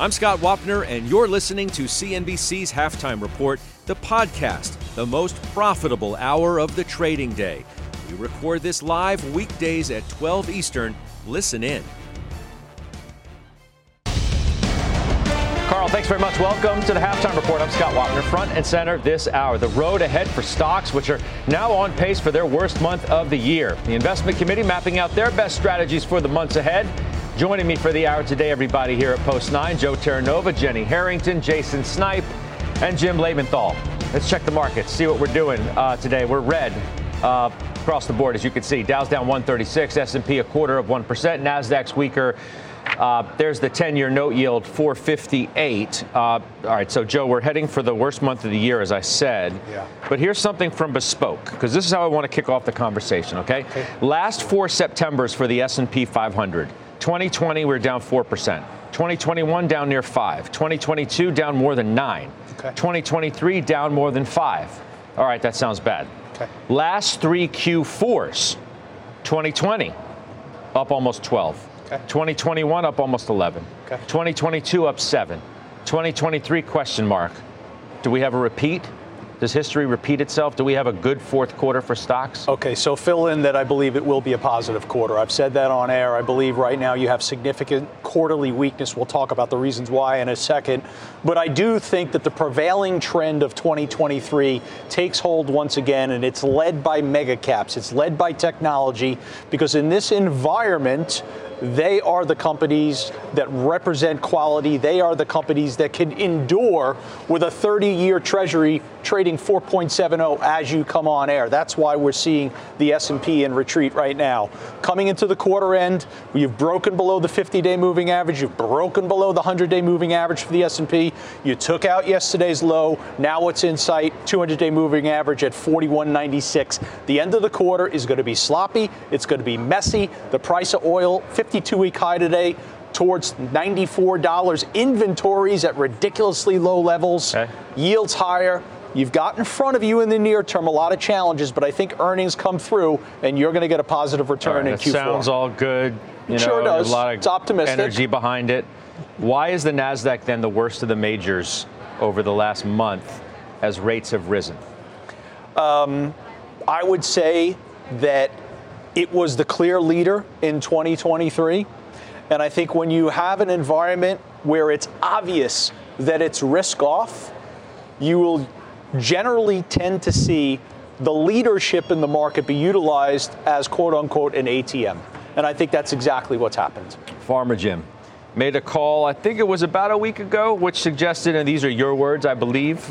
I'm Scott Wapner, and you're listening to CNBC's Halftime Report, the podcast, the most profitable hour of the trading day. We record this live weekdays at 12 Eastern. Listen in. Carl, thanks very much. Welcome to the halftime report. I'm Scott Wapner, front and center this hour. The road ahead for stocks, which are now on pace for their worst month of the year. The investment committee mapping out their best strategies for the months ahead. Joining me for the hour today, everybody here at Post 9, Joe Terranova, Jenny Harrington, Jason Snipe, and Jim Lebenthal. Let's check the markets, see what we're doing uh, today. We're red uh, across the board, as you can see. Dow's down 136, S&P a quarter of 1%, Nasdaq's weaker uh, there's the 10 year note yield, 458. Uh, all right, so Joe, we're heading for the worst month of the year, as I said. Yeah. But here's something from Bespoke, because this is how I want to kick off the conversation, okay? okay? Last four Septembers for the S&P 500. 2020, we are down 4%. 2021, down near 5. 2022, down more than 9. Okay. 2023, down more than 5. All right, that sounds bad. Okay. Last three Q4s, 2020, up almost 12. Okay. 2021 up almost 11. Okay. 2022 up 7. 2023 question mark. Do we have a repeat? Does history repeat itself? Do we have a good fourth quarter for stocks? Okay, so fill in that I believe it will be a positive quarter. I've said that on air. I believe right now you have significant quarterly weakness. We'll talk about the reasons why in a second. But I do think that the prevailing trend of 2023 takes hold once again, and it's led by mega caps. It's led by technology because in this environment, they are the companies that represent quality. They are the companies that can endure with a 30 year treasury trading 4.70 as you come on air. That's why we're seeing the S&P in retreat right now. Coming into the quarter end, you've broken below the 50-day moving average, you've broken below the 100-day moving average for the S&P. You took out yesterday's low. Now it's in sight, 200-day moving average at 41.96. The end of the quarter is going to be sloppy, it's going to be messy. The price of oil 52-week high today towards $94. Inventories at ridiculously low levels. Okay. Yields higher. You've got in front of you in the near term a lot of challenges, but I think earnings come through and you're going to get a positive return right, in Q4. Sounds all good. You know, sure does. A lot of it's optimistic. energy behind it. Why is the Nasdaq then the worst of the majors over the last month as rates have risen? Um, I would say that it was the clear leader in 2023. And I think when you have an environment where it's obvious that it's risk off, you will generally tend to see the leadership in the market be utilized as quote unquote an ATM. And I think that's exactly what's happened. Farmer Jim made a call, I think it was about a week ago, which suggested, and these are your words, I believe,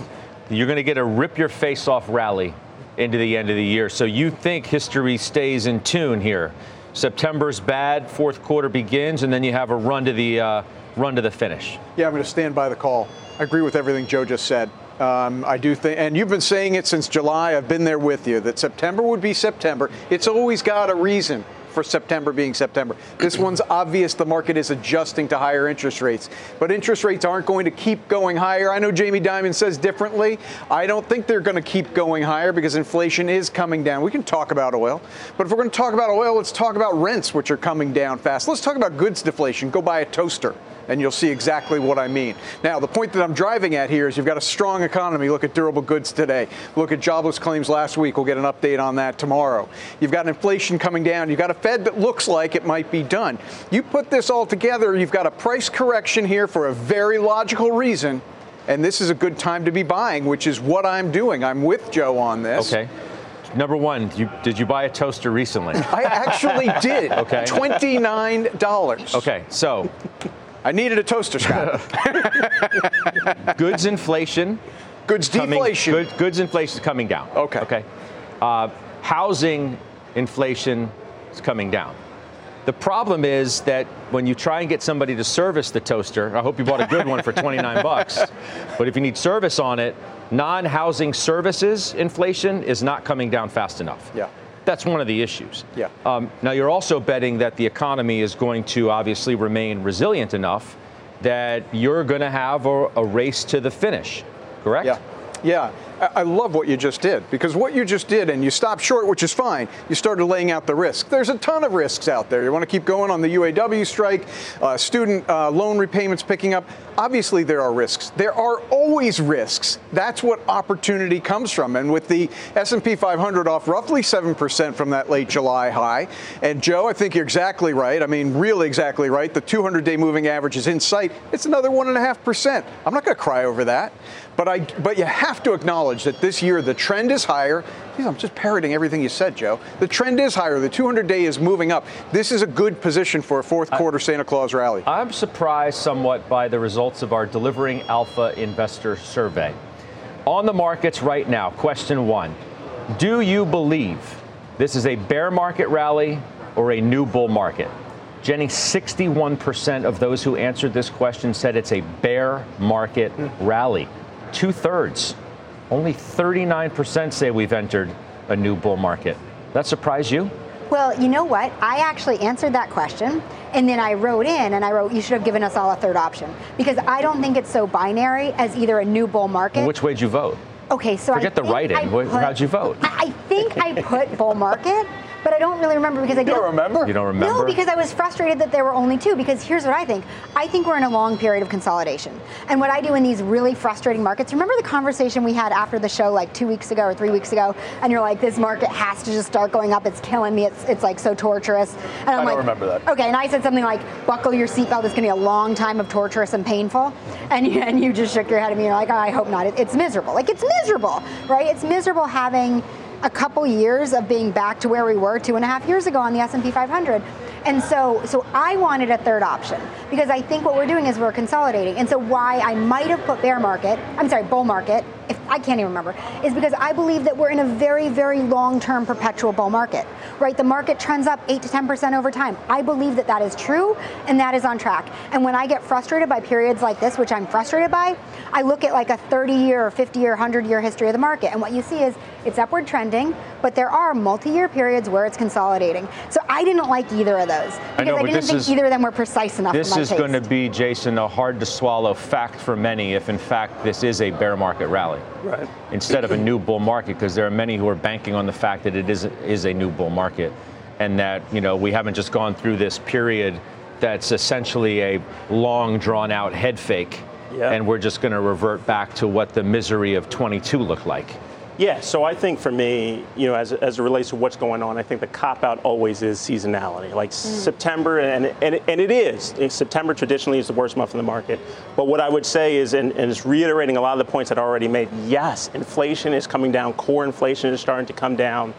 you're going to get a rip your face off rally into the end of the year. So you think history stays in tune here? September's bad, fourth quarter begins, and then you have a run to the uh, run to the finish. Yeah, I'm going to stand by the call. I agree with everything Joe just said. Um, I do think, and you've been saying it since July. I've been there with you that September would be September. It's always got a reason for September being September. This one's obvious the market is adjusting to higher interest rates, but interest rates aren't going to keep going higher. I know Jamie Dimon says differently. I don't think they're going to keep going higher because inflation is coming down. We can talk about oil, but if we're going to talk about oil, let's talk about rents, which are coming down fast. Let's talk about goods deflation. Go buy a toaster and you'll see exactly what I mean. Now, the point that I'm driving at here is you've got a strong economy. Look at durable goods today. Look at jobless claims last week. We'll get an update on that tomorrow. You've got inflation coming down. You've got a Fed that looks like it might be done. You put this all together, you've got a price correction here for a very logical reason. And this is a good time to be buying, which is what I'm doing. I'm with Joe on this. Okay. Number one, you, did you buy a toaster recently? I actually did. okay. $29. Okay, so I needed a toaster, Scott. goods inflation. Goods deflation. Coming, good, goods inflation is coming down. Okay. Okay. Uh, housing inflation is coming down. The problem is that when you try and get somebody to service the toaster, I hope you bought a good one for 29 bucks, but if you need service on it, non-housing services inflation is not coming down fast enough. Yeah. That's one of the issues. Yeah. Um, now you're also betting that the economy is going to obviously remain resilient enough that you're going to have a, a race to the finish, correct? Yeah. Yeah. I love what you just did because what you just did, and you stopped short, which is fine. You started laying out the risk. There's a ton of risks out there. You want to keep going on the UAW strike, uh, student uh, loan repayments picking up. Obviously, there are risks. There are always risks. That's what opportunity comes from. And with the S&P 500 off roughly seven percent from that late July high, and Joe, I think you're exactly right. I mean, really exactly right. The 200-day moving average is in sight. It's another one and a half percent. I'm not going to cry over that. But I, but you have to acknowledge that this year the trend is higher. I'm just parroting everything you said, Joe. The trend is higher. The 200-day is moving up. This is a good position for a fourth quarter Santa Claus rally. I'm surprised somewhat by the results of our Delivering Alpha investor survey. On the markets right now, question one: Do you believe this is a bear market rally or a new bull market? Jenny, 61% of those who answered this question said it's a bear market rally two thirds. Only 39% say we've entered a new bull market. That surprise you? Well, you know what? I actually answered that question and then I wrote in and I wrote, you should have given us all a third option because I don't think it's so binary as either a new bull market. Which way did you vote? Okay, so forget I the writing. How'd you vote? I think I put bull market but I don't really remember because I don't remember. You don't remember? No, because I was frustrated that there were only two. Because here's what I think: I think we're in a long period of consolidation, and what I do in these really frustrating markets. Remember the conversation we had after the show, like two weeks ago or three weeks ago, and you're like, "This market has to just start going up. It's killing me. It's it's like so torturous." And I'm I like, remember that. Okay, and I said something like, "Buckle your seatbelt. It's going to be a long time of torturous and painful," and you, and you just shook your head at me. You're like, oh, "I hope not. It, it's miserable. Like it's miserable, right? It's miserable having." A couple years of being back to where we were two and a half years ago on the S&P 500. And so, so I wanted a third option because I think what we're doing is we're consolidating. And so why I might have put bear market, I'm sorry, bull market, if I can't even remember, is because I believe that we're in a very, very long-term perpetual bull market, right? The market trends up eight to 10% over time. I believe that that is true and that is on track. And when I get frustrated by periods like this, which I'm frustrated by, I look at like a 30 year or 50 year, 100 year history of the market. And what you see is it's upward trending, but there are multi-year periods where it's consolidating. So I didn't like either of those because I, know, I didn't think is, either of them were precise enough. This is taste. going to be, Jason, a hard to swallow fact for many if in fact this is a bear market rally. Right. Instead of a new bull market, because there are many who are banking on the fact that it is, is a new bull market and that, you know, we haven't just gone through this period that's essentially a long drawn out head fake. And we're just going to revert back to what the misery of 22 looked like. Yeah, so I think for me, you know, as, as it relates to what's going on, I think the cop out always is seasonality. Like mm. September, and, and, and it is. September traditionally is the worst month in the market. But what I would say is, and, and it's reiterating a lot of the points that I already made, yes, inflation is coming down, core inflation is starting to come down.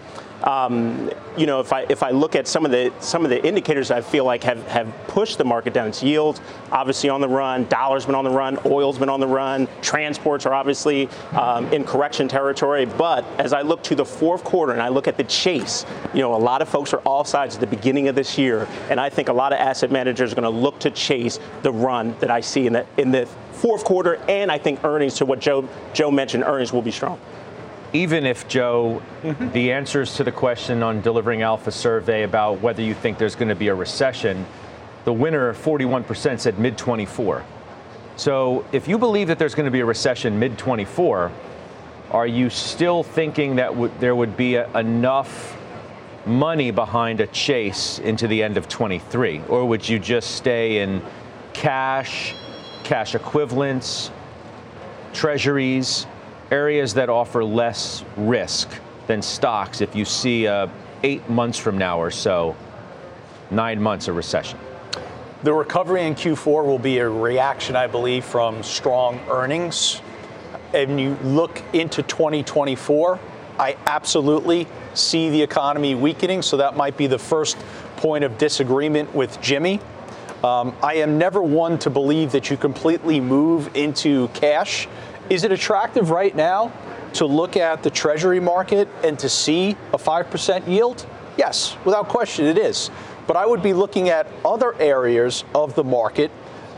Um, you know, if I if I look at some of the some of the indicators I feel like have, have pushed the market down, it's yields obviously on the run, dollars been on the run, oil's been on the run, transports are obviously um, in correction territory. But as I look to the fourth quarter and I look at the chase, you know, a lot of folks are all sides at the beginning of this year, and I think a lot of asset managers are going to look to chase the run that I see in the in the fourth quarter, and I think earnings to what Joe Joe mentioned, earnings will be strong even if, Joe, mm-hmm. the answers to the question on delivering Alpha survey about whether you think there's going to be a recession, the winner, 41%, said mid 24. So if you believe that there's going to be a recession mid 24, are you still thinking that w- there would be a, enough money behind a chase into the end of 23? Or would you just stay in cash, cash equivalents, treasuries? Areas that offer less risk than stocks if you see a eight months from now or so, nine months of recession? The recovery in Q4 will be a reaction, I believe, from strong earnings. And you look into 2024, I absolutely see the economy weakening, so that might be the first point of disagreement with Jimmy. Um, I am never one to believe that you completely move into cash is it attractive right now to look at the Treasury market and to see a 5% yield? Yes, without question it is. but I would be looking at other areas of the market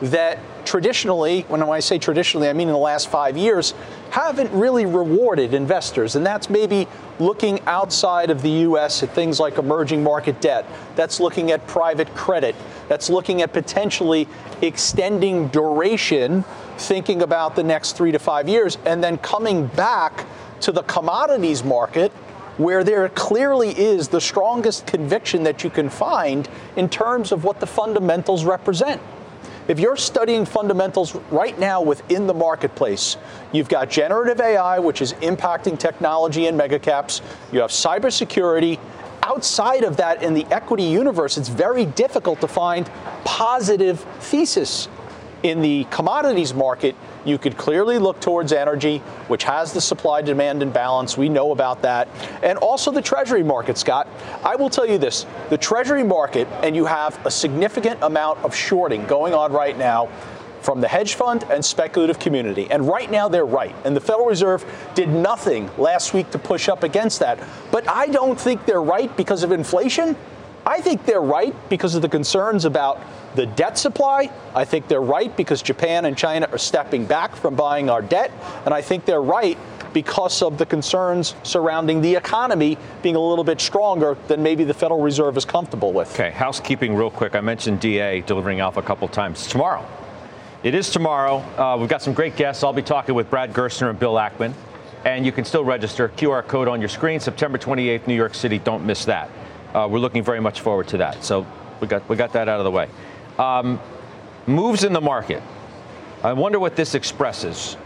that traditionally, when I say traditionally, I mean in the last five years, haven't really rewarded investors. And that's maybe looking outside of the US at things like emerging market debt. That's looking at private credit. That's looking at potentially extending duration, thinking about the next three to five years, and then coming back to the commodities market where there clearly is the strongest conviction that you can find in terms of what the fundamentals represent. If you're studying fundamentals right now within the marketplace, you've got generative AI, which is impacting technology and megacaps. You have cybersecurity. Outside of that, in the equity universe, it's very difficult to find positive thesis. In the commodities market, you could clearly look towards energy, which has the supply demand imbalance. We know about that. And also the treasury market, Scott. I will tell you this the treasury market, and you have a significant amount of shorting going on right now from the hedge fund and speculative community. And right now they're right. And the Federal Reserve did nothing last week to push up against that. But I don't think they're right because of inflation. I think they're right because of the concerns about the debt supply. I think they're right because Japan and China are stepping back from buying our debt. And I think they're right because of the concerns surrounding the economy being a little bit stronger than maybe the Federal Reserve is comfortable with. Okay, housekeeping real quick. I mentioned DA delivering alpha a couple times. Tomorrow. It is tomorrow. Uh, we've got some great guests. I'll be talking with Brad Gerstner and Bill Ackman. And you can still register. QR code on your screen, September 28th, New York City. Don't miss that. Uh, we're looking very much forward to that. So we got, we got that out of the way. Um, moves in the market. I wonder what this expresses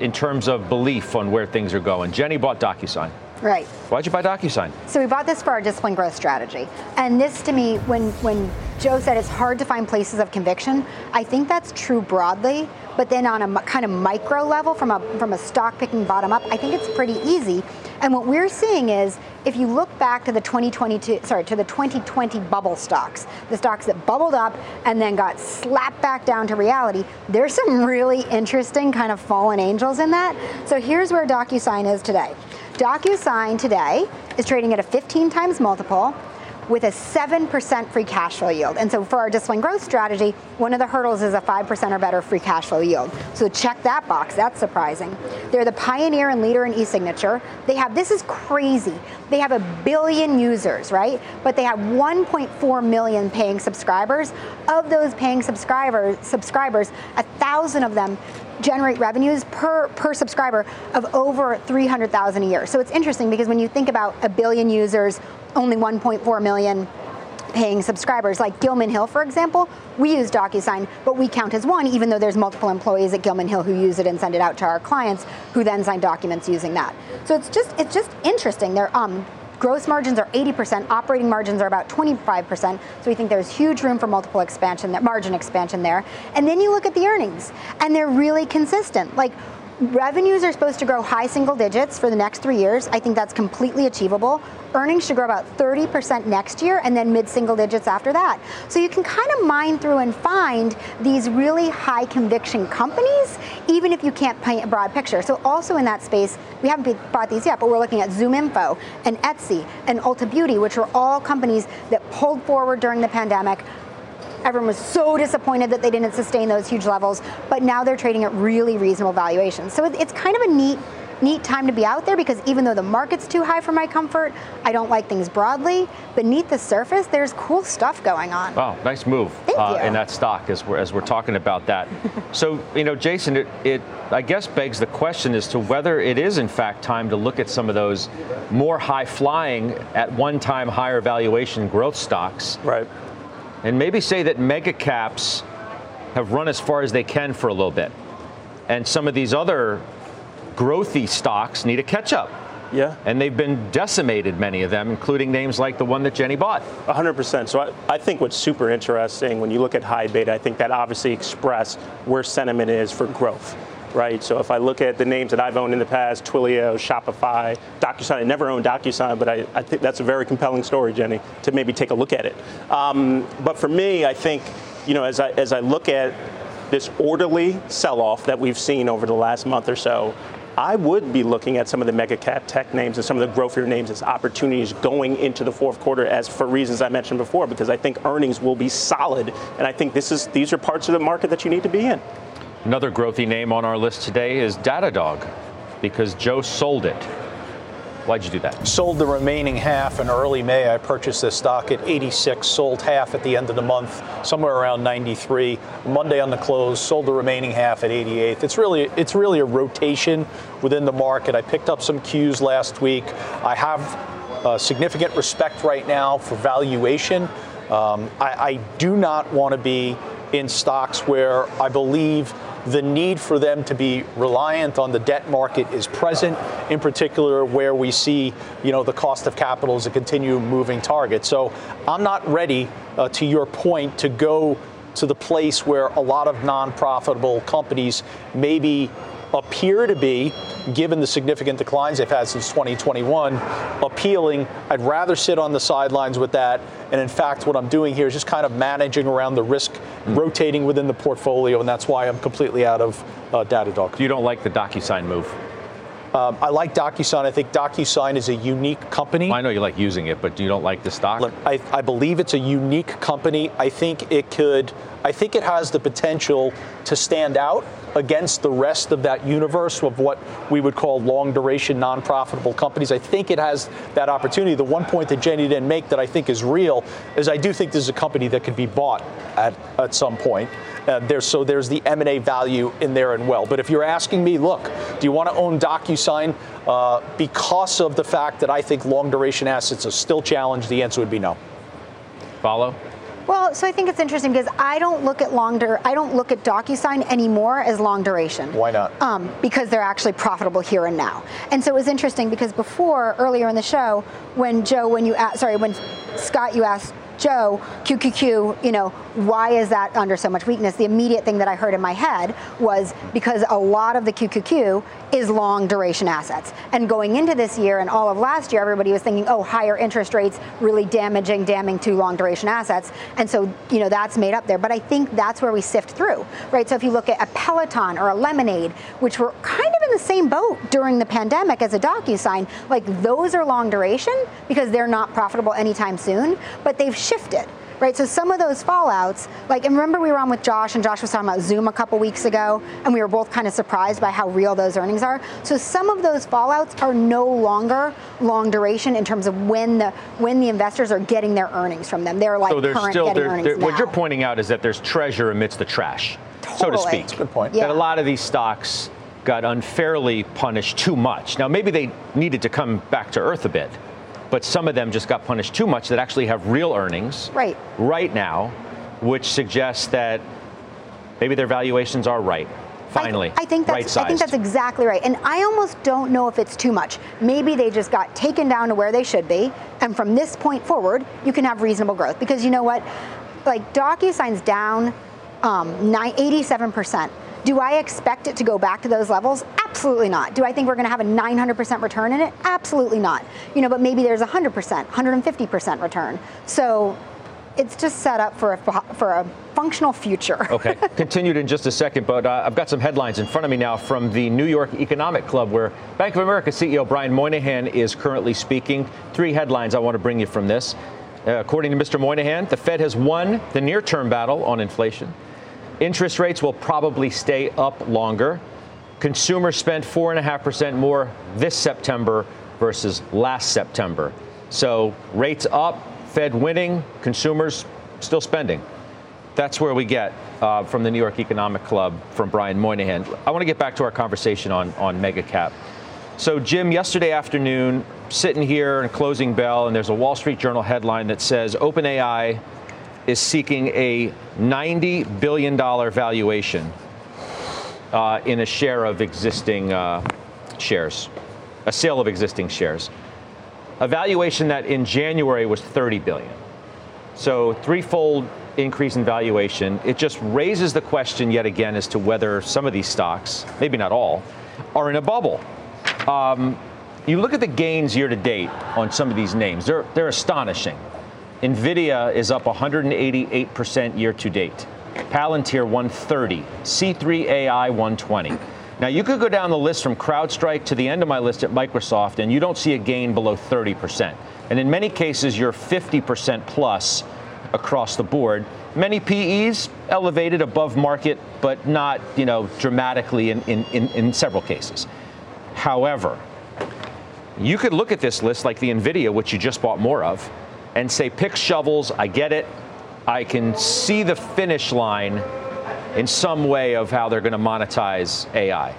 in terms of belief on where things are going. Jenny bought DocuSign. Right. Why'd you buy DocuSign? So we bought this for our discipline growth strategy. And this to me, when when Joe said it's hard to find places of conviction, I think that's true broadly. But then on a kind of micro level, from a from a stock picking bottom up, I think it's pretty easy. And what we're seeing is, if you look back to the 2022, sorry, to the 2020 bubble stocks, the stocks that bubbled up and then got slapped back down to reality, there's some really interesting kind of fallen angels in that. So here's where DocuSign is today. DocuSign today is trading at a 15 times multiple with a 7% free cash flow yield. And so for our discipline growth strategy, one of the hurdles is a 5% or better free cash flow yield. So check that box. That's surprising. They're the pioneer and leader in e-signature. They have this is crazy. They have a billion users, right? But they have 1.4 million paying subscribers. Of those paying subscribers, subscribers, a thousand of them generate revenues per per subscriber of over 300,000 a year. So it's interesting because when you think about a billion users, only 1.4 million paying subscribers. Like Gilman Hill, for example, we use DocuSign, but we count as one, even though there's multiple employees at Gilman Hill who use it and send it out to our clients, who then sign documents using that. So it's just it's just interesting. They're um, gross margins are 80%, operating margins are about 25%. So we think there's huge room for multiple expansion, margin expansion there. And then you look at the earnings, and they're really consistent. Like revenues are supposed to grow high single digits for the next three years. I think that's completely achievable. Earnings should grow about 30% next year and then mid single digits after that. So you can kind of mine through and find these really high conviction companies, even if you can't paint a broad picture. So also in that space, we haven't bought these yet, but we're looking at ZoomInfo and Etsy and Ulta Beauty, which are all companies that pulled forward during the pandemic, Everyone was so disappointed that they didn't sustain those huge levels, but now they're trading at really reasonable valuations. So it's kind of a neat neat time to be out there because even though the market's too high for my comfort, I don't like things broadly. Beneath the surface, there's cool stuff going on. Wow, nice move uh, in that stock as we're as we're talking about that. so you know, Jason, it, it I guess begs the question as to whether it is in fact time to look at some of those more high flying at one time higher valuation growth stocks. Right and maybe say that mega caps have run as far as they can for a little bit. And some of these other growthy stocks need a catch up. Yeah. And they've been decimated, many of them, including names like the one that Jenny bought. 100%. So I, I, think what's super interesting when you look at high beta, I think that obviously expressed where sentiment is for growth right? So if I look at the names that I've owned in the past, Twilio, Shopify, DocuSign, I never owned DocuSign, but I, I think that's a very compelling story, Jenny, to maybe take a look at it. Um, but for me, I think, you know, as I, as I look at this orderly sell-off that we've seen over the last month or so, I would be looking at some of the mega cap tech names and some of the growthier names as opportunities going into the fourth quarter, as for reasons I mentioned before, because I think earnings will be solid, and I think this is these are parts of the market that you need to be in. Another growthy name on our list today is Datadog, because Joe sold it. Why'd you do that? Sold the remaining half in early May. I purchased this stock at 86, sold half at the end of the month, somewhere around 93. Monday on the close, sold the remaining half at 88. It's really it's really a rotation within the market. I picked up some cues last week. I have uh, significant respect right now for valuation. Um, I, I do not want to be in stocks where I believe the need for them to be reliant on the debt market is present, in particular where we see, you know, the cost of capital as a continued moving target. So I'm not ready, uh, to your point, to go to the place where a lot of non-profitable companies maybe appear to be, given the significant declines they've had since 2021, appealing. I'd rather sit on the sidelines with that. And in fact, what I'm doing here is just kind of managing around the risk, mm. rotating within the portfolio, and that's why I'm completely out of uh, Datadog. You don't like the DocuSign move? Um, I like DocuSign. I think DocuSign is a unique company. Well, I know you like using it, but you don't like the stock? Look, I, I believe it's a unique company. I think it could, I think it has the potential to stand out against the rest of that universe of what we would call long duration non profitable companies. I think it has that opportunity. The one point that Jenny didn't make that I think is real is I do think this is a company that could be bought at, at some point. Uh, there's, so there's the M&A value in there and well. But if you're asking me, look, do you want to own DocuSign uh, because of the fact that I think long duration assets are still challenged? The answer would be no. Follow? Well, so I think it's interesting because I don't look at long dur- I don't look at DocuSign anymore as long duration. Why not? Um, because they're actually profitable here and now. And so it was interesting because before earlier in the show, when Joe, when you asked, sorry, when Scott, you asked Joe, QQQ, you know, why is that under so much weakness? The immediate thing that I heard in my head was because a lot of the QQQ is long duration assets. And going into this year and all of last year, everybody was thinking, oh, higher interest rates really damaging, damning to long duration assets. And so, you know, that's made up there. But I think that's where we sift through, right? So if you look at a Peloton or a Lemonade, which were kind of in the same boat during the pandemic as a DocuSign, like those are long duration because they're not profitable anytime soon, but they've shifted right? So some of those fallouts, like, and remember we were on with Josh, and Josh was talking about Zoom a couple weeks ago, and we were both kind of surprised by how real those earnings are. So some of those fallouts are no longer long duration in terms of when the when the investors are getting their earnings from them. They're like so there's current still, getting there, earnings there, now. What you're pointing out is that there's treasure amidst the trash, totally. so to speak. Good point. Yeah. That a lot of these stocks got unfairly punished too much. Now maybe they needed to come back to earth a bit but some of them just got punished too much that actually have real earnings right, right now, which suggests that maybe their valuations are right. Finally, I, I think that's right I think that's exactly right. And I almost don't know if it's too much. Maybe they just got taken down to where they should be, and from this point forward, you can have reasonable growth. Because you know what, like DocuSign's down um, 87%. Do I expect it to go back to those levels? Absolutely not. Do I think we're going to have a 900% return in it? Absolutely not. You know, but maybe there's 100%, 150% return. So it's just set up for a, for a functional future. okay, continued in just a second, but uh, I've got some headlines in front of me now from the New York Economic Club, where Bank of America CEO Brian Moynihan is currently speaking. Three headlines I want to bring you from this. Uh, according to Mr. Moynihan, the Fed has won the near term battle on inflation. Interest rates will probably stay up longer. Consumers spent 4.5% more this September versus last September. So rates up, Fed winning, consumers still spending. That's where we get uh, from the New York Economic Club from Brian Moynihan. I want to get back to our conversation on, on mega cap. So, Jim, yesterday afternoon, sitting here and closing bell, and there's a Wall Street Journal headline that says OpenAI is seeking a $90 billion valuation uh, in a share of existing uh, shares, a sale of existing shares. A valuation that in January was 30 billion. So threefold increase in valuation. It just raises the question yet again as to whether some of these stocks, maybe not all, are in a bubble. Um, you look at the gains year to date on some of these names; they're they're astonishing. NVIDIA is up 188% year to date. Palantir 130, C3 AI 120. Now, you could go down the list from CrowdStrike to the end of my list at Microsoft, and you don't see a gain below 30%. And in many cases, you're 50% plus across the board. Many PEs elevated above market, but not, you know, dramatically in, in, in, in several cases. However, you could look at this list like the NVIDIA, which you just bought more of, and say, pick shovels, I get it. I can see the finish line in some way of how they're going to monetize AI.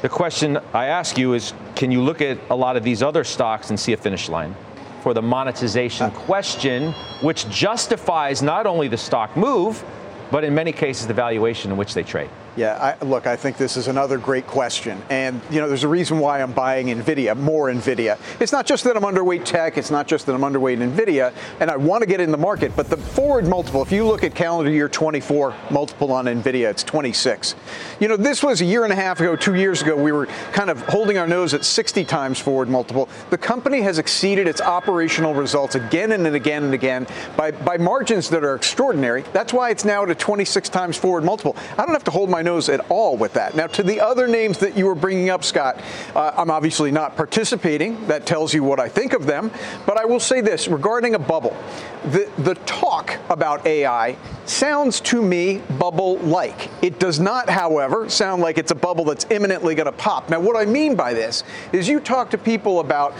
The question I ask you is can you look at a lot of these other stocks and see a finish line for the monetization uh, question, which justifies not only the stock move, but in many cases the valuation in which they trade? Yeah, I, look, I think this is another great question. And, you know, there's a reason why I'm buying NVIDIA, more NVIDIA. It's not just that I'm underweight tech, it's not just that I'm underweight NVIDIA, and I want to get in the market, but the forward multiple, if you look at calendar year 24 multiple on NVIDIA, it's 26. You know, this was a year and a half ago, two years ago, we were kind of holding our nose at 60 times forward multiple. The company has exceeded its operational results again and again and again by, by margins that are extraordinary. That's why it's now at a 26 times forward multiple. I don't have to hold nose at all with that. Now, to the other names that you were bringing up, Scott, uh, I'm obviously not participating. That tells you what I think of them. But I will say this regarding a bubble the, the talk about AI sounds to me bubble like. It does not, however, sound like it's a bubble that's imminently going to pop. Now, what I mean by this is you talk to people about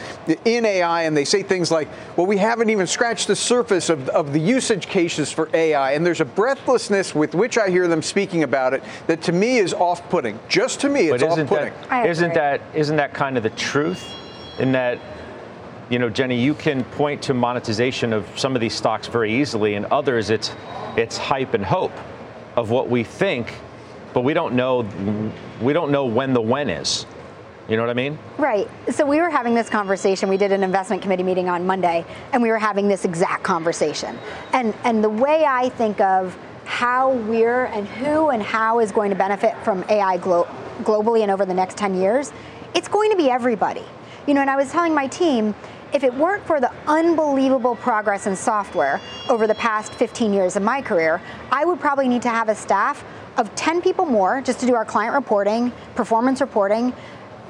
in AI and they say things like, well, we haven't even scratched the surface of, of the usage cases for AI. And there's a breathlessness with which I hear them speaking about it that to me is off putting. Just to me, it's off putting. That, isn't, that, isn't that kind of the truth? In that you know, Jenny, you can point to monetization of some of these stocks very easily, and others it's it's hype and hope of what we think, but we don't know we don't know when the when is. You know what I mean? Right. So we were having this conversation. We did an investment committee meeting on Monday, and we were having this exact conversation. And and the way I think of how we're and who and how is going to benefit from AI glo- globally and over the next 10 years, it's going to be everybody. You know, and I was telling my team, if it weren't for the unbelievable progress in software over the past 15 years of my career, I would probably need to have a staff of 10 people more just to do our client reporting, performance reporting,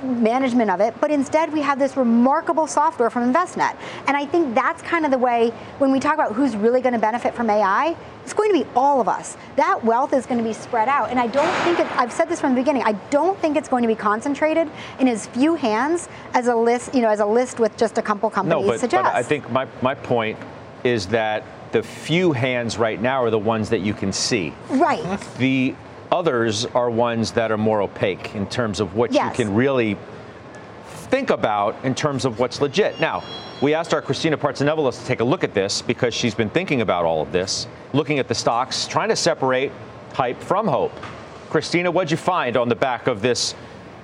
management of it, but instead we have this remarkable software from Envestnet. And I think that's kind of the way when we talk about who's really going to benefit from AI, it's going to be all of us. That wealth is going to be spread out. And I don't think it, I've said this from the beginning, I don't think it's going to be concentrated in as few hands as a list, you know, as a list with just a couple companies no, but, suggests. But I think my, my point is that the few hands right now are the ones that you can see. Right. The Others are ones that are more opaque in terms of what yes. you can really think about in terms of what's legit. Now, we asked our Christina Partsinevelos to take a look at this because she's been thinking about all of this, looking at the stocks, trying to separate hype from hope. Christina, what'd you find on the back of this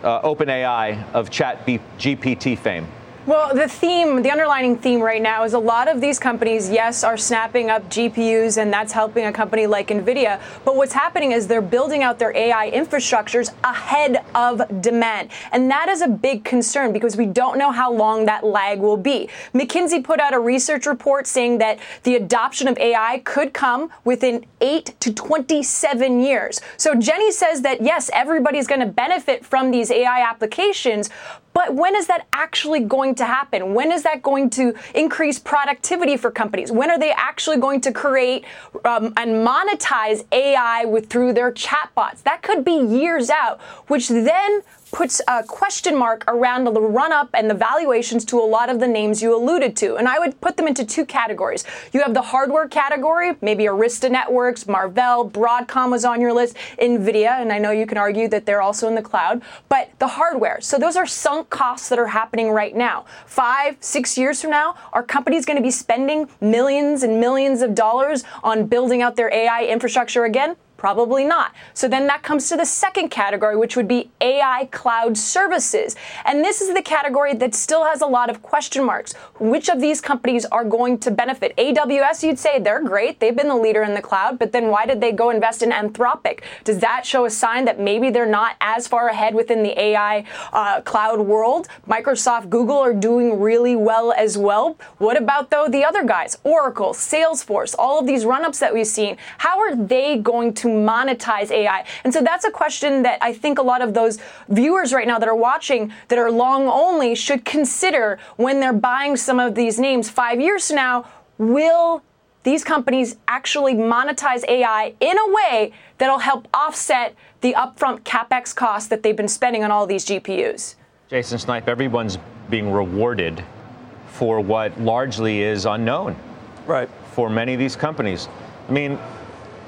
uh, OpenAI of Chat GPT fame? Well, the theme, the underlining theme right now is a lot of these companies, yes, are snapping up GPUs, and that's helping a company like NVIDIA. But what's happening is they're building out their AI infrastructures ahead of demand. And that is a big concern because we don't know how long that lag will be. McKinsey put out a research report saying that the adoption of AI could come within 8 to 27 years. So Jenny says that, yes, everybody's going to benefit from these AI applications, but when is that actually going to happen? When is that going to increase productivity for companies? When are they actually going to create um, and monetize AI with through their chatbots? That could be years out, which then puts a question mark around the run up and the valuations to a lot of the names you alluded to. And I would put them into two categories. You have the hardware category, maybe Arista Networks, Marvell, Broadcom was on your list, Nvidia, and I know you can argue that they're also in the cloud, but the hardware. So those are sunk costs that are happening right now. Five, six years from now, are companies going to be spending millions and millions of dollars on building out their AI infrastructure again? Probably not. So then that comes to the second category, which would be AI cloud services. And this is the category that still has a lot of question marks. Which of these companies are going to benefit? AWS, you'd say they're great. They've been the leader in the cloud, but then why did they go invest in Anthropic? Does that show a sign that maybe they're not as far ahead within the AI uh, cloud world? Microsoft, Google are doing really well as well. What about, though, the other guys? Oracle, Salesforce, all of these run ups that we've seen. How are they going to to monetize AI. And so that's a question that I think a lot of those viewers right now that are watching that are long only should consider when they're buying some of these names five years from now. Will these companies actually monetize AI in a way that'll help offset the upfront capex costs that they've been spending on all these GPUs? Jason Snipe, everyone's being rewarded for what largely is unknown. Right. For many of these companies. I mean,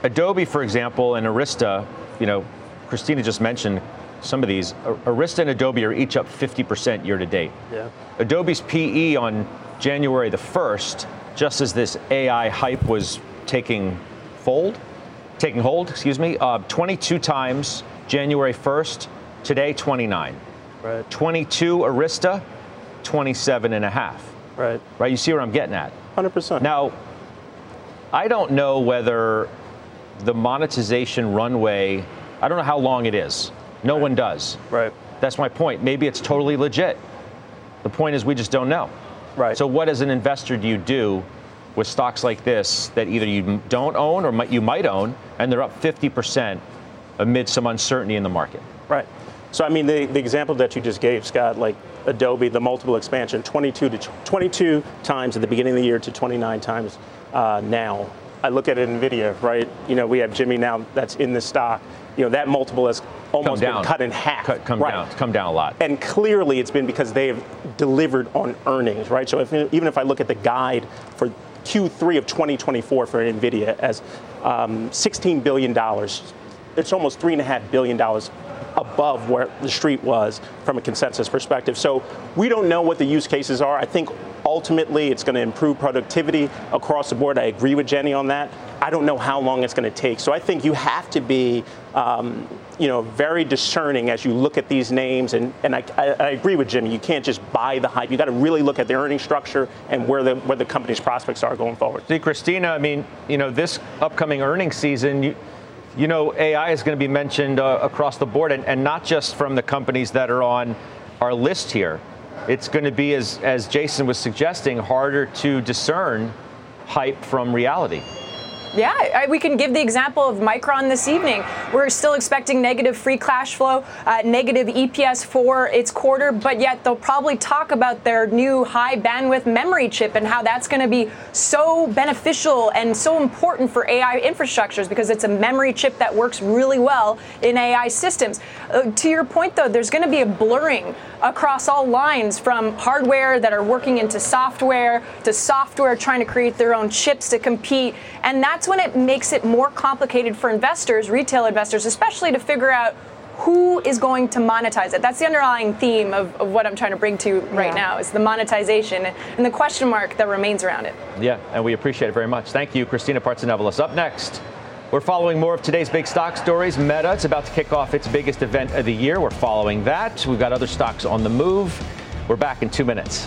Adobe, for example, and Arista, you know, Christina just mentioned some of these. Arista and Adobe are each up 50% year to date. Yeah. Adobe's PE on January the 1st, just as this AI hype was taking fold, taking hold, excuse me, uh, 22 times January 1st, today 29. Right. 22 Arista, 27 and a half. Right. Right. You see where I'm getting at? 100%. Now, I don't know whether the monetization runway, I don't know how long it is. No right. one does. Right. That's my point. Maybe it's totally legit. The point is we just don't know. Right. So what as an investor do you do with stocks like this that either you don't own or you might own and they're up 50% amid some uncertainty in the market? Right. So I mean the, the example that you just gave, Scott, like Adobe, the multiple expansion, 22 to 22 times at the beginning of the year to 29 times uh, now. I look at NVIDIA, right? You know, we have Jimmy now that's in the stock. You know, that multiple has almost been cut in half. Cut, come right. down, come down a lot. And clearly it's been because they have delivered on earnings, right? So if, even if I look at the guide for Q3 of 2024 for NVIDIA as um, $16 billion, it's almost $3.5 billion above where the street was from a consensus perspective. So we don't know what the use cases are. I think ultimately it's going to improve productivity across the board. I agree with Jenny on that. I don't know how long it's going to take. So I think you have to be, um, you know, very discerning as you look at these names. And, and I, I, I agree with Jimmy. You can't just buy the hype. You got to really look at the earning structure and where the where the company's prospects are going forward. See, Christina, I mean, you know, this upcoming earnings season. You, you know, AI is going to be mentioned uh, across the board, and, and not just from the companies that are on our list here. It's going to be, as, as Jason was suggesting, harder to discern hype from reality. Yeah, I, we can give the example of Micron this evening. We're still expecting negative free cash flow, uh, negative EPS for its quarter, but yet they'll probably talk about their new high bandwidth memory chip and how that's going to be so beneficial and so important for AI infrastructures because it's a memory chip that works really well in AI systems. Uh, to your point, though, there's going to be a blurring across all lines from hardware that are working into software to software trying to create their own chips to compete. And that's when it makes it more complicated for investors, retail investors, especially to figure out who is going to monetize it? That's the underlying theme of, of what I'm trying to bring to you right yeah. now is the monetization and the question mark that remains around it. Yeah, and we appreciate it very much. Thank you, Christina Partsinevelos. Up next, we're following more of today's big stock stories. Meta, it's about to kick off its biggest event of the year. We're following that. We've got other stocks on the move. We're back in two minutes.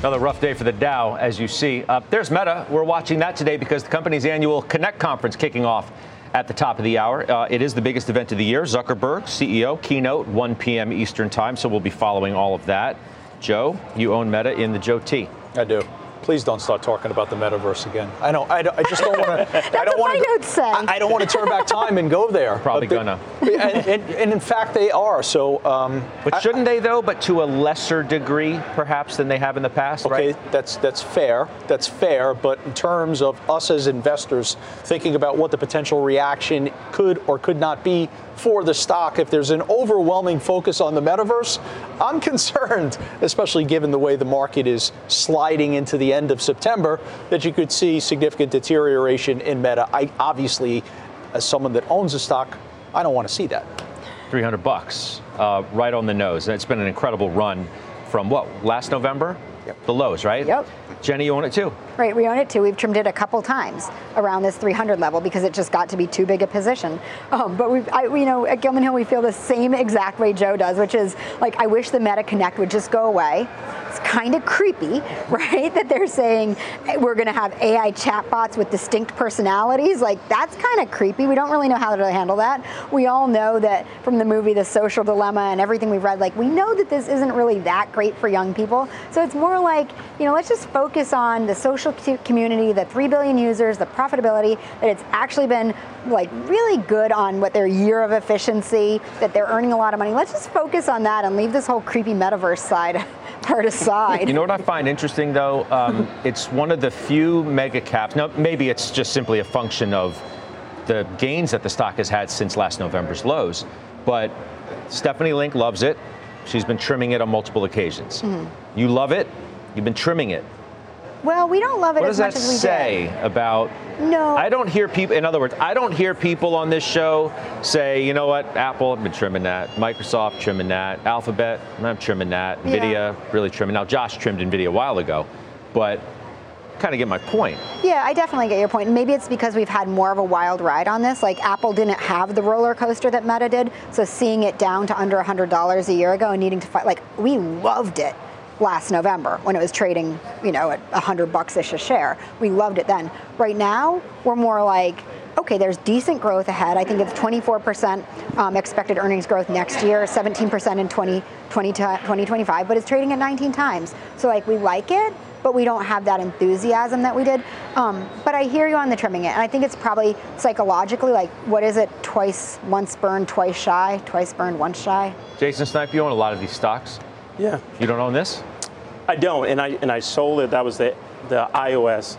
Another rough day for the Dow, as you see. Uh, there's Meta. We're watching that today because the company's annual Connect conference kicking off at the top of the hour. Uh, it is the biggest event of the year. Zuckerberg, CEO, keynote, 1 p.m. Eastern Time. So we'll be following all of that. Joe, you own Meta in the Joe T. I do. Please don't start talking about the metaverse again. I don't. I, don't, I just don't want to. I don't want to. I, I, don't want to turn back time and go there. Probably but gonna. and, and, and, in fact, they are. So. Um, but shouldn't I, they though? But to a lesser degree, perhaps, than they have in the past. Okay, right? that's that's fair. That's fair. But in terms of us as investors thinking about what the potential reaction could or could not be for the stock if there's an overwhelming focus on the metaverse. I'm concerned, especially given the way the market is sliding into the end of September, that you could see significant deterioration in Meta. I obviously, as someone that owns a stock, I don't want to see that. 300 bucks, uh, right on the nose. And it's been an incredible run from what last November, yep. the lows, right? Yep. Jenny, you own it too. Right, we own it too. We've trimmed it a couple times around this 300 level because it just got to be too big a position. Um, but we, you know, at Gilman Hill, we feel the same exact way Joe does, which is like, I wish the Meta Connect would just go away. Kind of creepy, right? That they're saying hey, we're going to have AI chatbots with distinct personalities. Like, that's kind of creepy. We don't really know how to handle that. We all know that from the movie The Social Dilemma and everything we've read, like, we know that this isn't really that great for young people. So it's more like, you know, let's just focus on the social community, the 3 billion users, the profitability, that it's actually been like really good on what their year of efficiency, that they're earning a lot of money. Let's just focus on that and leave this whole creepy metaverse side part aside. You know what I find interesting though? Um, it's one of the few mega caps. Now, maybe it's just simply a function of the gains that the stock has had since last November's lows, but Stephanie Link loves it. She's been trimming it on multiple occasions. Mm-hmm. You love it. You've been trimming it. Well, we don't love it what as much as we say did. about? No. I don't hear people. In other words, I don't hear people on this show say, you know what, Apple, I've been trimming that. Microsoft trimming that. Alphabet, I'm trimming that. Yeah. Nvidia, really trimming. Now, Josh trimmed Nvidia a while ago, but kind of get my point. Yeah, I definitely get your point. Maybe it's because we've had more of a wild ride on this. Like Apple didn't have the roller coaster that Meta did, so seeing it down to under $100 a year ago and needing to fight, like we loved it last November when it was trading, you know, at 100 bucks ish a share. We loved it then. Right now, we're more like, okay, there's decent growth ahead. I think it's 24% um, expected earnings growth next year, 17% in 2020 2025, but it's trading at 19 times. So like we like it, but we don't have that enthusiasm that we did. Um, but I hear you on the trimming it, and I think it's probably psychologically like, what is it? Twice, once burned, twice shy, twice burned, once shy. Jason Snipe, you own a lot of these stocks. Yeah. You don't own this? I don't, and I and I sold it. That was the the iOS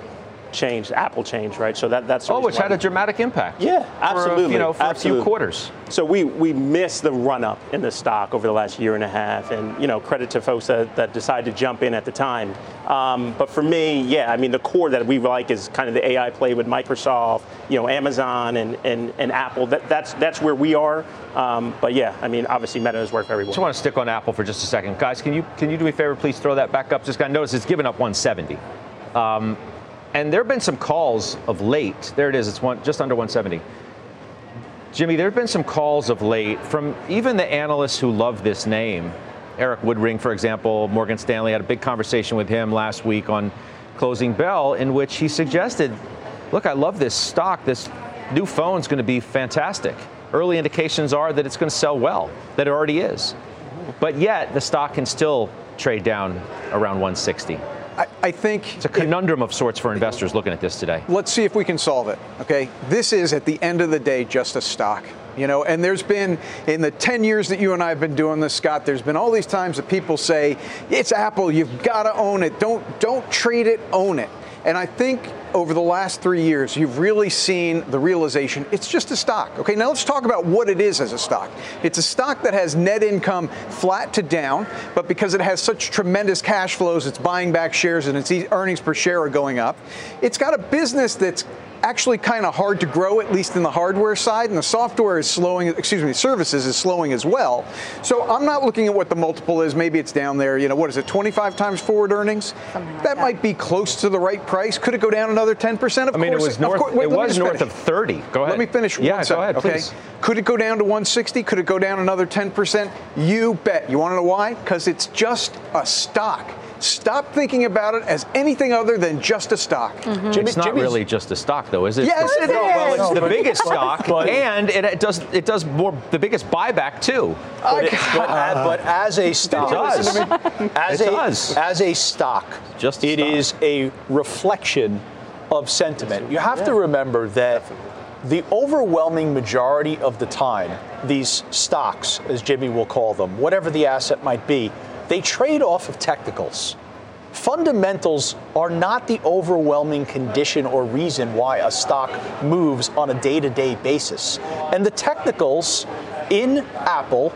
change, Apple change, right? So that that's oh, which had a dramatic impact. Yeah, absolutely. A, you know, for absolutely. a few quarters. So we we missed the run up in the stock over the last year and a half, and you know, credit to folks that, that decided to jump in at the time. Um, but for me, yeah, I mean, the core that we like is kind of the AI play with Microsoft, you know, Amazon and and, and Apple. That that's that's where we are. Um, but yeah, I mean, obviously Meta has worked very well. I just want to stick on Apple for just a second, guys. Can you can you do me a favor, please throw that back up? Just got to notice it's given up 170. Um, and there have been some calls of late. There it is. It's one, just under 170. Jimmy, there have been some calls of late from even the analysts who love this name. Erik Woodring, for example, Morgan Stanley had a big conversation with him last week on Closing Bell, in which he suggested, look, I love this stock. This new phone's going to be fantastic. Early indications are that it's going to sell well, that it already is. But yet, the stock can still trade down around 160. I, I think it's a conundrum of sorts for investors looking at this today. Let's see if we can solve it. Okay, this is at the end of the day just a stock. You know, and there's been in the 10 years that you and I have been doing this, Scott. There's been all these times that people say it's Apple. You've got to own it. Don't don't trade it. Own it. And I think over the last three years, you've really seen the realization it's just a stock. Okay, now let's talk about what it is as a stock. It's a stock that has net income flat to down, but because it has such tremendous cash flows, it's buying back shares and its earnings per share are going up. It's got a business that's actually kind of hard to grow, at least in the hardware side, and the software is slowing, excuse me, services is slowing as well. So I'm not looking at what the multiple is. Maybe it's down there, you know, what is it, 25 times forward earnings? Like that, that, might be close to the right price. Could it go down another 10%? Of I mean, course. it was north, course, wait, it was north of 30. Go ahead. Let me finish. Yeah, go ahead, okay? please. Could it go down to 160? Could it go down another 10%? You bet. You want to know why? Because it's just a stock. Stop thinking about it as anything other than just a stock. Mm-hmm. Jimmy, it's not Jimmy's, really just a stock, though, is it? Yes, it No, Well, is. it's the But- biggest but- stock, but- and it, it does it does more the biggest buyback too. But, it- but, a- but as a stock, does. as It a does. as a stock, Just a it stock. is a reflection of sentiment. You have to remember that the overwhelming majority of the time, these stocks, as Jimmy will call them, whatever the asset might be, they trade off of technicals. Fundamentals are not the overwhelming condition or reason why a stock moves on a day to day basis. And the technicals in Apple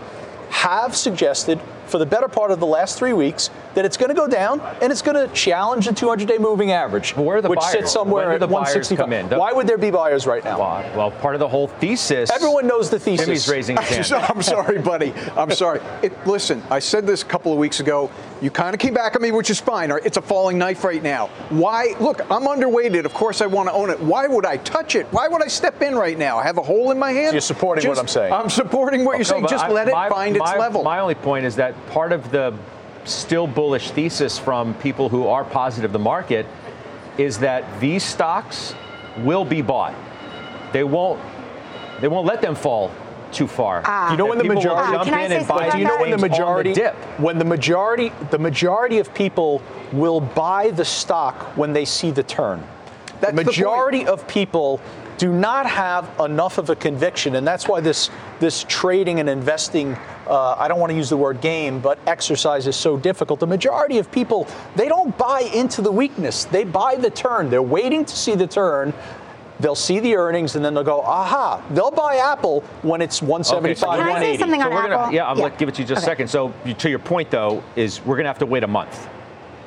have suggested for the better part of the last three weeks that it's going to go down and it's going to challenge the 200 day moving average, where are the which buyers? sits somewhere When do at the buyers 165. come in? Why would there be buyers right now? Well, well, part of the whole thesis. Everyone knows the thesis. Jimmy's raising his hand. I'm sorry, buddy. I'm sorry. It, listen, I said this a couple of weeks ago. You kind of came back at me, which is fine. right? It's a falling knife right now. Why? Look, I'm underweighted. Of course, I want to own it. Why would I touch it? Why would I step in right now? I have a hole in my hand. you're supporting what I'm saying. I'm supporting what you're saying. Just I- let it my- find its level. My only point is that part of the still bullish thesis from people who are positive the market is that these stocks will be bought. They won't. They won't let them fall too far. Ah. You know when the people will majority jump in and buy Do you know when the names on majority dip. when the majority the majority of people will buy the stock when they see the turn. That's the the majority of people do not have enough of a conviction, and that's why this this trading and investing. Uh, I don't want to use the word game, but exercise is so difficult. The majority of people they don't buy into the weakness; they buy the turn. They're waiting to see the turn. They'll see the earnings and then they'll go, aha. They'll buy Apple when it's 175, Okay, so Can I say 180. something So we're gonna, yeah, I'm Yeah. gonna give it to you just Okay. a second. So you, to your point though, is we're gonna have to wait a month.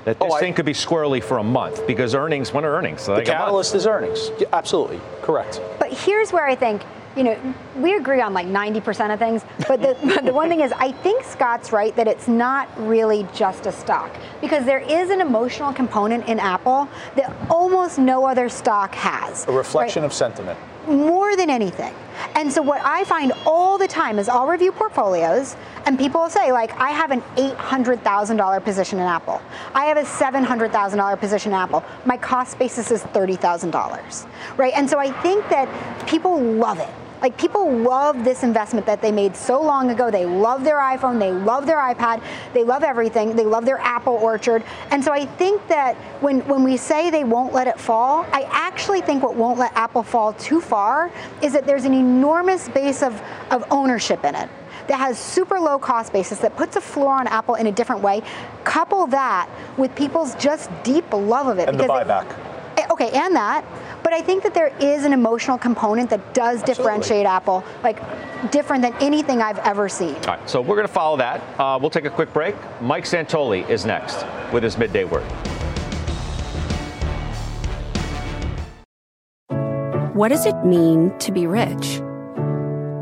That oh, this Oh, I- thing could be squirrely for a month because earnings. When are earnings? So The like a month. catalyst is earnings. Yeah, absolutely. Correct. But here's where I think, you know, we agree on like 90% of things. But the, but the one thing is, I think Scott's right that it's not really just a stock because there is an emotional component in Apple that almost no other stock has. A reflection right? of sentiment. more than anything. And so what I find all the time is I'll review portfolios and people will say like I have an $800,000 position in Apple. I have a $700,000 position in Apple. My cost basis is $30,000. Right? And so I think that people love it. Like people love this investment that they made so long ago. They love their iPhone, they love their iPad, they love everything, they love their Apple orchard. And so I think that when, when we say they won't let it fall, I actually think what won't let Apple fall too far is that there's an enormous base of, of ownership in it that has super low cost basis that puts a floor on Apple in a different way. Couple that with people's just deep love of it. And the buyback. Eh, Okay, and that. But I think that there is an emotional component that does differentiate Apple, like different than anything I've ever seen. All right, so we're going to follow that. Uh, we'll take a quick break. Mike Santoli is next with his midday word. What does it mean to be rich?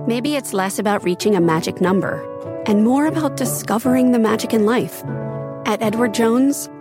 Maybe it's less about reaching a magic number and more about discovering the magic in life. At Edward Jones,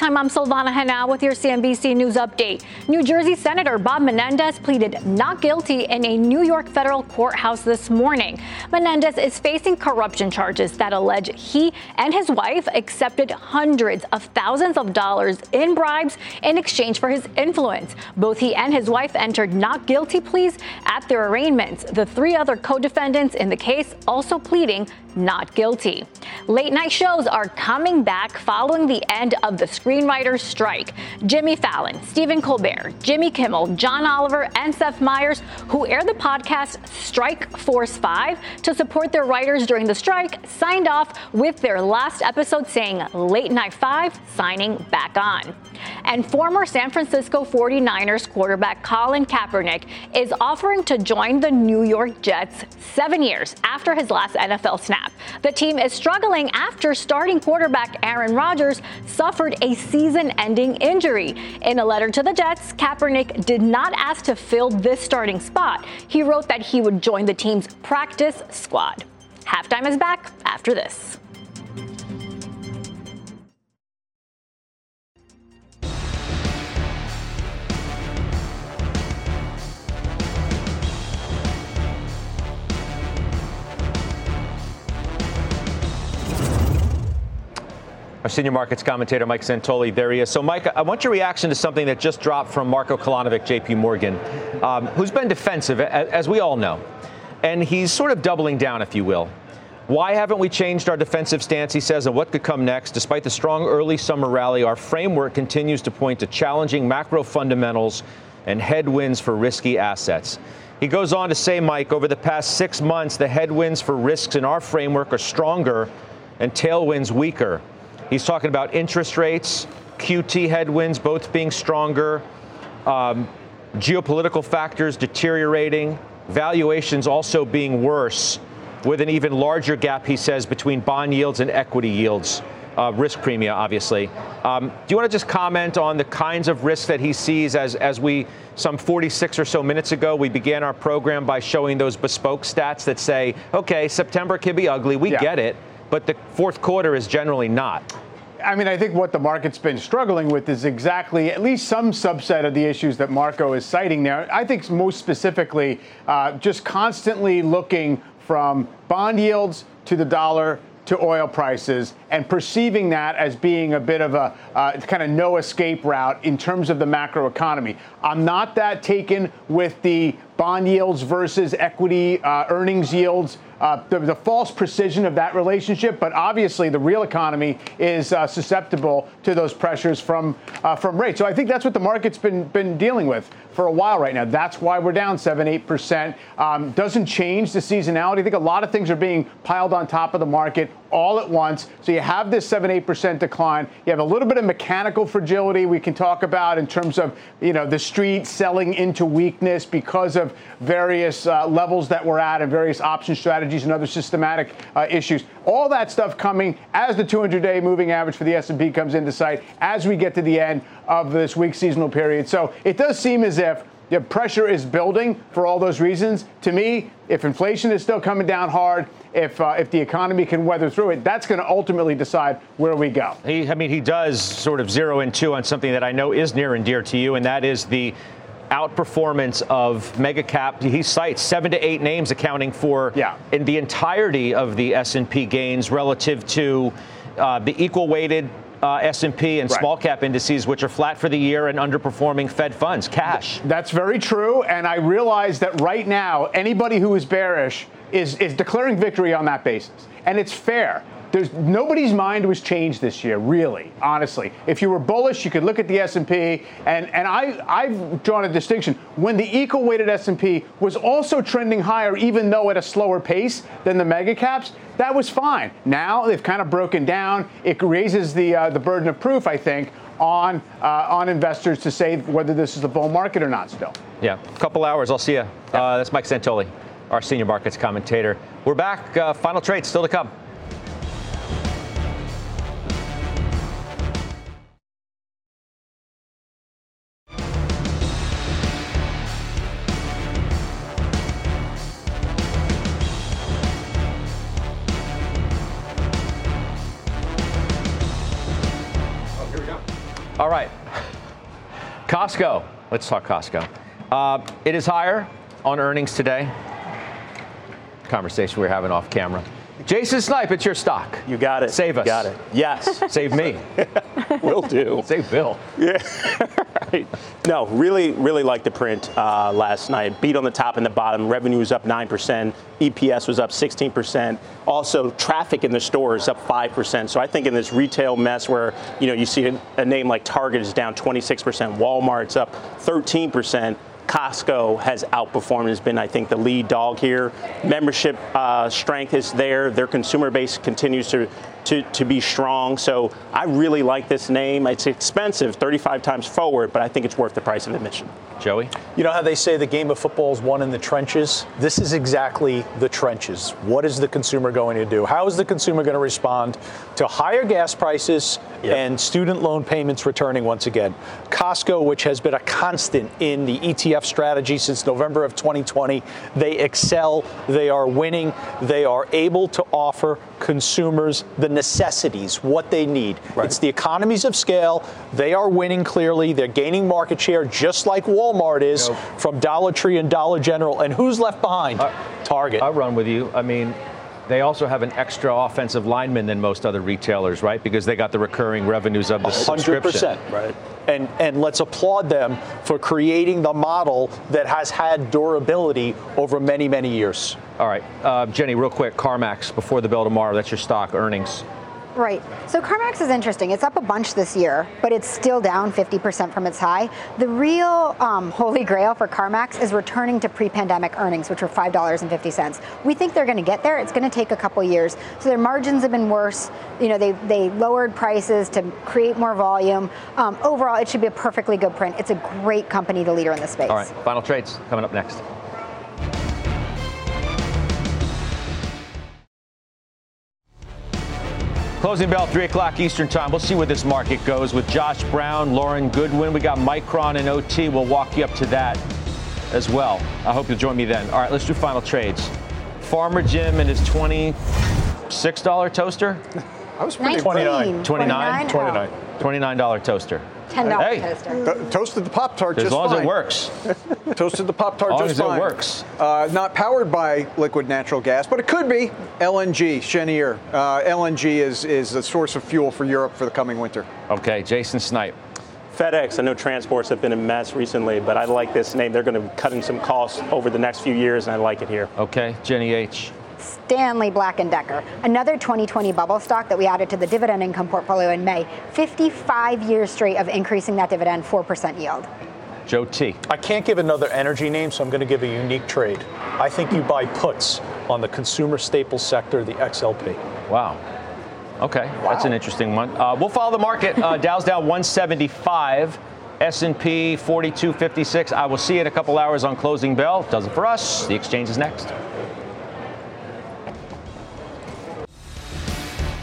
I'm Silvana Henao with your CNBC News update. New Jersey Senator Bob Menendez pleaded not guilty in a New York federal courthouse this morning. Menendez is facing corruption charges that allege he and his wife accepted hundreds of thousands of dollars in bribes in exchange for his influence. Both he and his wife entered not guilty pleas at their arraignments. The three other co-defendants in the case also pleading not guilty. Late night shows are coming back following the end of the screenwriters strike. Jimmy Fallon, Stephen Colbert, Jimmy Kimmel, John Oliver, and Seth Meyers, who air the podcast Strike Force 5 to support their writers during the strike, signed off with their last episode saying Late Night 5 signing back on. And former San Francisco 49ers quarterback Colin Kaepernick is offering to join the New York Jets seven years after his last NFL snap. The team is struggling after starting quarterback Aaron Rodgers suffered a season ending injury. In a letter to the Jets, Kaepernick did not ask to fill this starting spot. He wrote that he would join the team's practice squad. Halftime is back after this. Our senior markets commentator, Mike Santoli, there he is. So, Mike, I want your reaction to something that just dropped from Marko Kolanovic, JP Morgan, um, who's been defensive, as we all know. And he's sort of doubling down, if you will. Why haven't we changed our defensive stance, he says, and what could come next? Despite the strong early summer rally, our framework continues to point to challenging macro fundamentals and headwinds for risky assets. He goes on to say, Mike, over the past six months, the headwinds for risks in our framework are stronger and tailwinds weaker. He's talking about interest rates, QT headwinds both being stronger, um, geopolitical factors deteriorating, valuations also being worse, with an even larger gap, he says, between bond yields and equity yields. Uh, risk premia, obviously. Um, do you want to just comment on the kinds of risks that he sees as, as we, some 46 or so minutes ago, we began our program by showing those bespoke stats that say, okay, September can be ugly, we yeah. get it but the fourth quarter is generally not. I mean, I think what the market's been struggling with is exactly at least some subset of the issues that Marko is citing there. I think most specifically, uh, just constantly looking from bond yields to the dollar to oil prices and perceiving that as being a bit of a uh, kind of no escape route in terms of the macro economy. I'm not that taken with the bond yields versus equity uh, earnings yields uh, the, the, false precision of that relationship. But obviously, the real economy is uh, susceptible to those pressures from uh, from rates. So I think that's what the market's been been dealing with for a while right now. That's why we're down seven, eight percent. Um, doesn't change the seasonality. I think a lot of things are being piled on top of the market all at once. So you have this seven, eight percent decline. You have a little bit of mechanical fragility we can talk about in terms of you know the street selling into weakness because of various uh, levels that we're at and various option strategies strategies and other systematic uh, issues. All that stuff coming as the 200-day moving average for the S&P comes into sight as we get to the end of this week seasonal period. So it does seem as if the pressure is building for all those reasons. To me, if inflation is still coming down hard, if uh, if the economy can weather through it, that's going to ultimately decide where we go. He, I mean, he does sort of zero in two on something that I know is near and dear to you, and that is the outperformance of mega cap. He cites seven to eight names accounting for yeah. in the entirety of the S&P gains relative to uh, the equal weighted uh, S&P and right. small cap indices, which are flat for the year and underperforming Fed funds, cash. That's very true, and I realize that right now anybody who is bearish is is declaring victory on that basis, and it's fair there's nobody's mind was changed this year, really, honestly. If you were bullish, you could look at the S&P, and and I I've drawn a distinction when the equal weighted S&P was also trending higher, even though at a slower pace than the mega caps. That was fine. Now they've kind of broken down. It raises the uh, the burden of proof, I think, on uh, on investors to say whether this is a bull market or not. Still. Yeah, a couple hours. I'll see you. Uh, that's Mike Santoli, our senior markets commentator. We're back. Uh, final trade still to come. Costco. Let's talk Costco. Uh, it is higher on earnings today. Conversation we are having off camera. Jason Snipe, it's your stock. You got it. Save us. Got it. Yes. Save me. Will do. Save Bill. Yeah. right. No, really, really like the print uh, last night. Beat on the top and the bottom. Revenue was up 9%. EPS was up 16%. Also, traffic in the stores is up 5%. So I think in this retail mess where, you know, you see a, a name like Target is down 26%, Walmart's up 13%. Costco has outperformed, has been, I think, the lead dog here. Membership uh, strength is there. Their consumer base continues to, to, to be strong. So I really like this name. It's expensive, 35 times forward, but I think it's worth the price of admission. Joey? You know how they say the game of football is won in the trenches? This is exactly the trenches. What is the consumer going to do? How is the consumer going to respond to higher gas prices yep. and student loan payments returning once again? Costco, which has been a constant in the ETF strategy since November of 2020, they excel, they are winning, they are able to offer consumers the necessities, what they need. Right. It's the economies of scale. They are winning clearly. They're gaining market share just like Walmart is from Dollar Tree and Dollar General. And who's left behind? Uh, Target. I'll run with you. I mean, they also have an extra offensive lineman than most other retailers, right? Because they got the recurring revenues of the 100%, subscription. Right. And and let's applaud them for creating the model that has had durability over many many years. All right, uh, Jenny, real quick, CarMax before the bell tomorrow. That's your stock earnings. Right. So CarMax is interesting. It's up a bunch this year, but it's still down 50% from its high. The real um, holy grail for CarMax is returning to pre-pandemic earnings, which were $5.50. We think they're going to get there. It's going to take a couple years. So their margins have been worse. You know, they, they lowered prices to create more volume. Um, overall, it should be a perfectly good print. It's a great company, the leader in the space. All right. Final trades coming up next. Closing bell, 3 o'clock Eastern Time. We'll see where this market goes with Josh Brown, Lauren Goodwin. We got Micron and OT. We'll walk you up to that as well. I hope you'll join me then. All right, let's do final trades. Farmer Jim and his $26 toaster. I was pretty 29. 29? 29. $29 toaster. Ten dollar hey. toaster. toasted the Pop Tart just as long fine. as it works. toasted the Pop Tart just as fine. it works. Uh, not powered by liquid natural gas, but it could be LNG. Cheniere. Uh, LNG is is a source of fuel for Europe for the coming winter. Okay, Jason Snipe. FedEx, I know transports have been a mess recently, but I like this name. They're going to be cutting some costs over the next few years, and I like it here. Okay, Jenny H. Stanley Black & Decker, another 2020 bubble stock that we added to the dividend income portfolio in May. 55 years straight of increasing that dividend, 4% yield. Joe T. I can't give another energy name, so I'm going to give a unique trade. I think you buy puts on the consumer staples sector, the XLP. Wow. Okay, wow. that's an interesting one. Uh, we'll follow the market. Uh, Dow's down 175. S&P 4256. I will see you in a couple hours on closing bell. Does it for us. The exchange is next.